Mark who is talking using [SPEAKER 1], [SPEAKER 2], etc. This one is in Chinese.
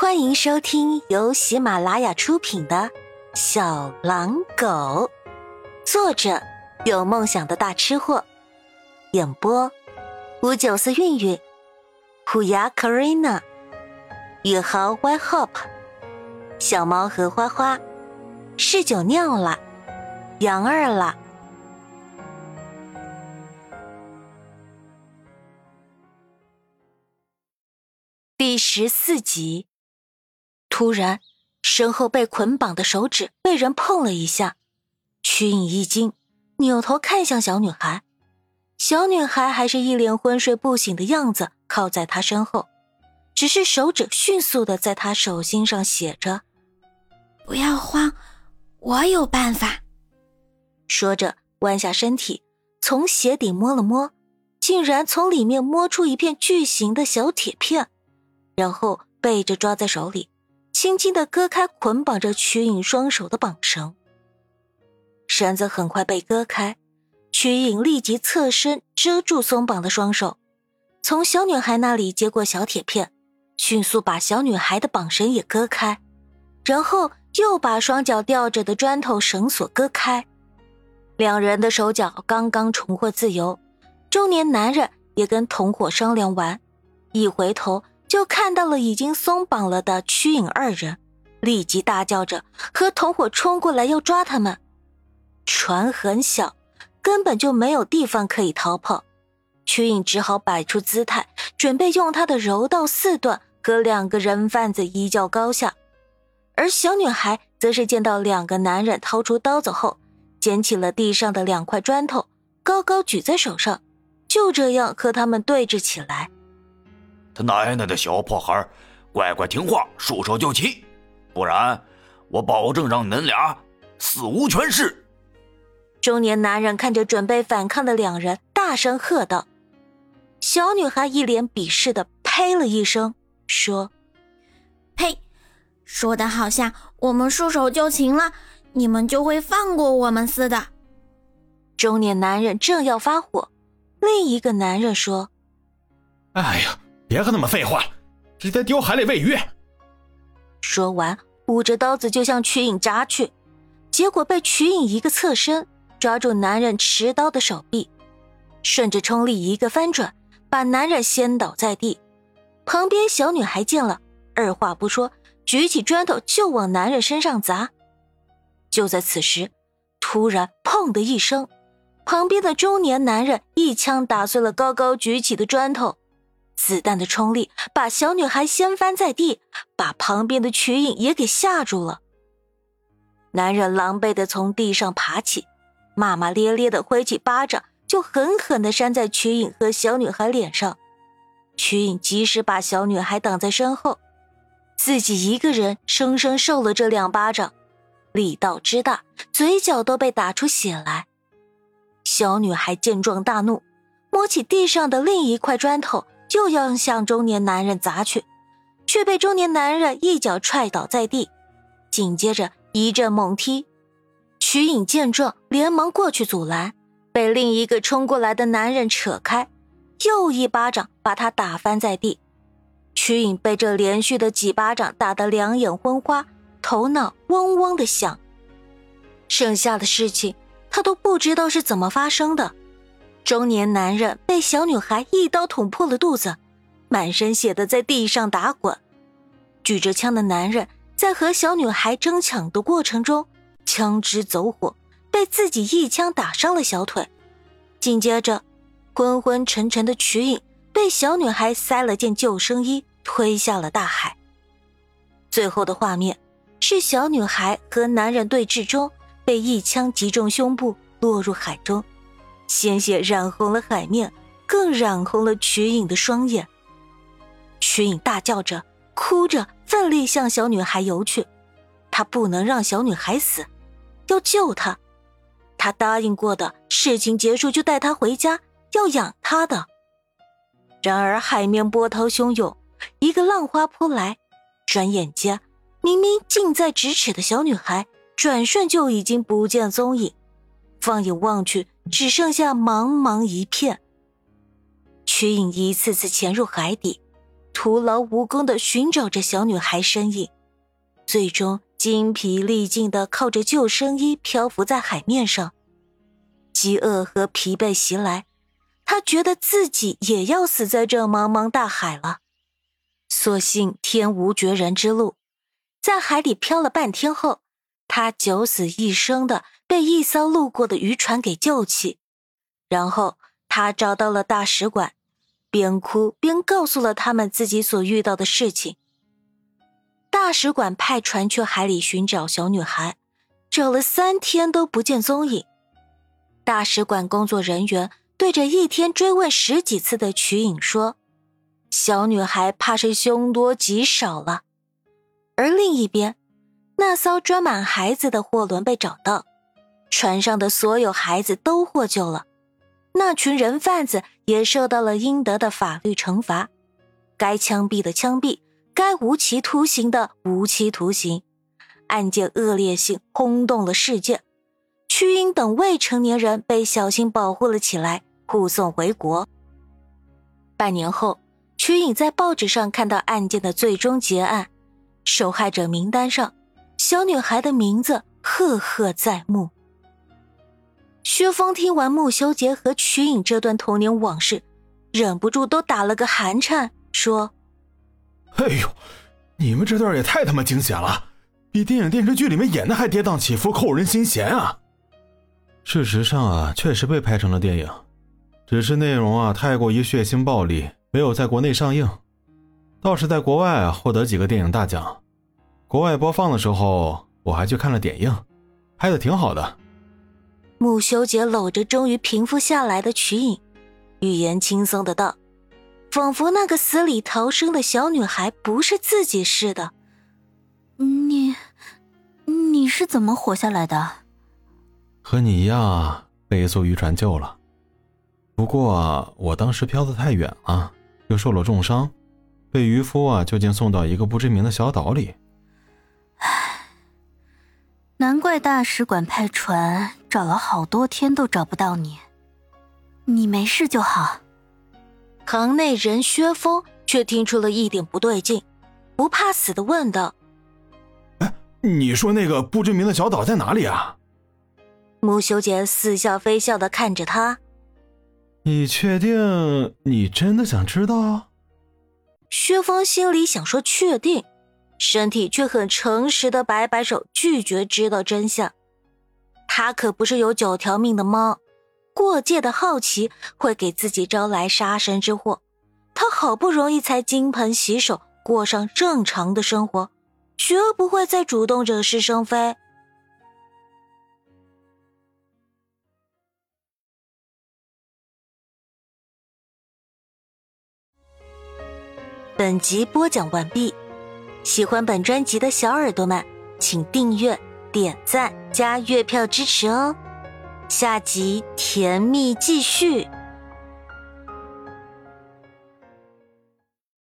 [SPEAKER 1] 欢迎收听由喜马拉雅出品的《小狼狗》，作者有梦想的大吃货，演播五九四韵韵，虎牙 Karina，宇豪 Y Hop，小猫和花花，嗜酒尿了，杨二了。第十四集，突然，身后被捆绑的手指被人碰了一下，曲颖一惊，扭头看向小女孩，小女孩还是一脸昏睡不醒的样子，靠在他身后，只是手指迅速的在他手心上写着：“
[SPEAKER 2] 不要慌，我有办法。”
[SPEAKER 1] 说着，弯下身体，从鞋底摸了摸，竟然从里面摸出一片巨型的小铁片。然后背着抓在手里，轻轻的割开捆绑着曲颖双手的绑绳。绳子很快被割开，曲颖立即侧身遮住松绑的双手，从小女孩那里接过小铁片，迅速把小女孩的绑绳也割开，然后又把双脚吊着的砖头绳索割开。两人的手脚刚刚重获自由，中年男人也跟同伙商量完，一回头。就看到了已经松绑了的曲颖二人，立即大叫着和同伙冲过来要抓他们。船很小，根本就没有地方可以逃跑。曲颖只好摆出姿态，准备用他的柔道四段和两个人贩子一较高下。而小女孩则是见到两个男人掏出刀子后，捡起了地上的两块砖头，高高举在手上，就这样和他们对峙起来。
[SPEAKER 3] 他奶奶的小破孩，乖乖听话，束手就擒，不然我保证让恁俩死无全尸。
[SPEAKER 1] 中年男人看着准备反抗的两人，大声喝道：“小女孩一脸鄙视的呸了一声，说：‘
[SPEAKER 2] 呸，说的好像我们束手就擒了，你们就会放过我们似的。’”
[SPEAKER 1] 中年男人正要发火，另一个男人说：“
[SPEAKER 4] 哎呀！”别和他们废话了，直接丢海里喂鱼。
[SPEAKER 1] 说完，捂着刀子就向曲颖扎去，结果被曲颖一个侧身抓住男人持刀的手臂，顺着冲力一个翻转，把男人掀倒在地。旁边小女孩见了，二话不说，举起砖头就往男人身上砸。就在此时，突然“砰”的一声，旁边的中年男人一枪打碎了高高举起的砖头。子弹的冲力把小女孩掀翻在地，把旁边的曲颖也给吓住了。男人狼狈的从地上爬起，骂骂咧咧的挥起巴掌，就狠狠的扇在曲颖和小女孩脸上。曲颖及时把小女孩挡在身后，自己一个人生生受了这两巴掌，力道之大，嘴角都被打出血来。小女孩见状大怒，摸起地上的另一块砖头。就要向中年男人砸去，却被中年男人一脚踹倒在地，紧接着一阵猛踢。曲颖见状，连忙过去阻拦，被另一个冲过来的男人扯开，又一巴掌把他打翻在地。曲颖被这连续的几巴掌打得两眼昏花，头脑嗡嗡的响。剩下的事情，他都不知道是怎么发生的。中年男人被小女孩一刀捅破了肚子，满身血的在地上打滚。举着枪的男人在和小女孩争抢的过程中，枪支走火，被自己一枪打伤了小腿。紧接着，昏昏沉沉的曲颖被小女孩塞了件救生衣，推下了大海。最后的画面是小女孩和男人对峙中，被一枪击中胸部，落入海中。鲜血染红了海面，更染红了曲颖的双眼。曲颖大叫着，哭着，奋力向小女孩游去。他不能让小女孩死，要救她。他答应过的事情结束就带她回家，要养她的。然而海面波涛汹涌，一个浪花扑来，转眼间，明明近在咫尺的小女孩，转瞬就已经不见踪影。放眼望去，只剩下茫茫一片。曲颖一次次潜入海底，徒劳无功的寻找着小女孩身影，最终精疲力尽的靠着救生衣漂浮在海面上。饥饿和疲惫袭来，他觉得自己也要死在这茫茫大海了。所幸天无绝人之路，在海里漂了半天后，他九死一生的被一艘路过的渔船给救起，然后他找到了大使馆。边哭边告诉了他们自己所遇到的事情。大使馆派船去海里寻找小女孩，找了三天都不见踪影。大使馆工作人员对着一天追问十几次的瞿颖说：“小女孩怕是凶多吉少了。”而另一边，那艘装满孩子的货轮被找到，船上的所有孩子都获救了。那群人贩子也受到了应得的法律惩罚，该枪毙的枪毙，该无期徒刑的无期徒刑。案件恶劣性轰动了世界，屈英等未成年人被小心保护了起来，护送回国。半年后，屈颖在报纸上看到案件的最终结案，受害者名单上，小女孩的名字赫赫在目。薛峰听完穆修杰和瞿颖这段童年往事，忍不住都打了个寒颤，说：“
[SPEAKER 4] 哎呦，你们这段也太他妈惊险了，比电影电视剧里面演的还跌宕起伏，扣人心弦啊！”事实上啊，确实被拍成了电影，只是内容啊太过于血腥暴力，没有在国内上映，倒是在国外啊获得几个电影大奖。国外播放的时候，我还去看了点映，拍的挺好的。
[SPEAKER 1] 穆修杰搂着终于平复下来的瞿颖，语言轻松的道：“仿佛那个死里逃生的小女孩不是自己似的。
[SPEAKER 2] 你，你是怎么活下来的？
[SPEAKER 4] 和你一样被一艘渔船救了。不过我当时漂得太远了，又受了重伤，被渔夫啊就近送到一个不知名的小岛里。”
[SPEAKER 2] 难怪大使馆派船找了好多天都找不到你，你没事就好。
[SPEAKER 1] 行内人薛峰却听出了一点不对劲，不怕死的问道：“
[SPEAKER 4] 哎，你说那个不知名的小岛在哪里啊？”
[SPEAKER 1] 穆修杰似笑非笑的看着他：“
[SPEAKER 4] 你确定你真的想知道？”
[SPEAKER 1] 薛峰心里想说确定。身体却很诚实的摆摆手，拒绝知道真相。他可不是有九条命的猫，过界的好奇会给自己招来杀身之祸。他好不容易才金盆洗手，过上正常的生活，绝不会再主动惹是生非。本集播讲完毕。喜欢本专辑的小耳朵们，请订阅、点赞、加月票支持哦！下集甜蜜继续。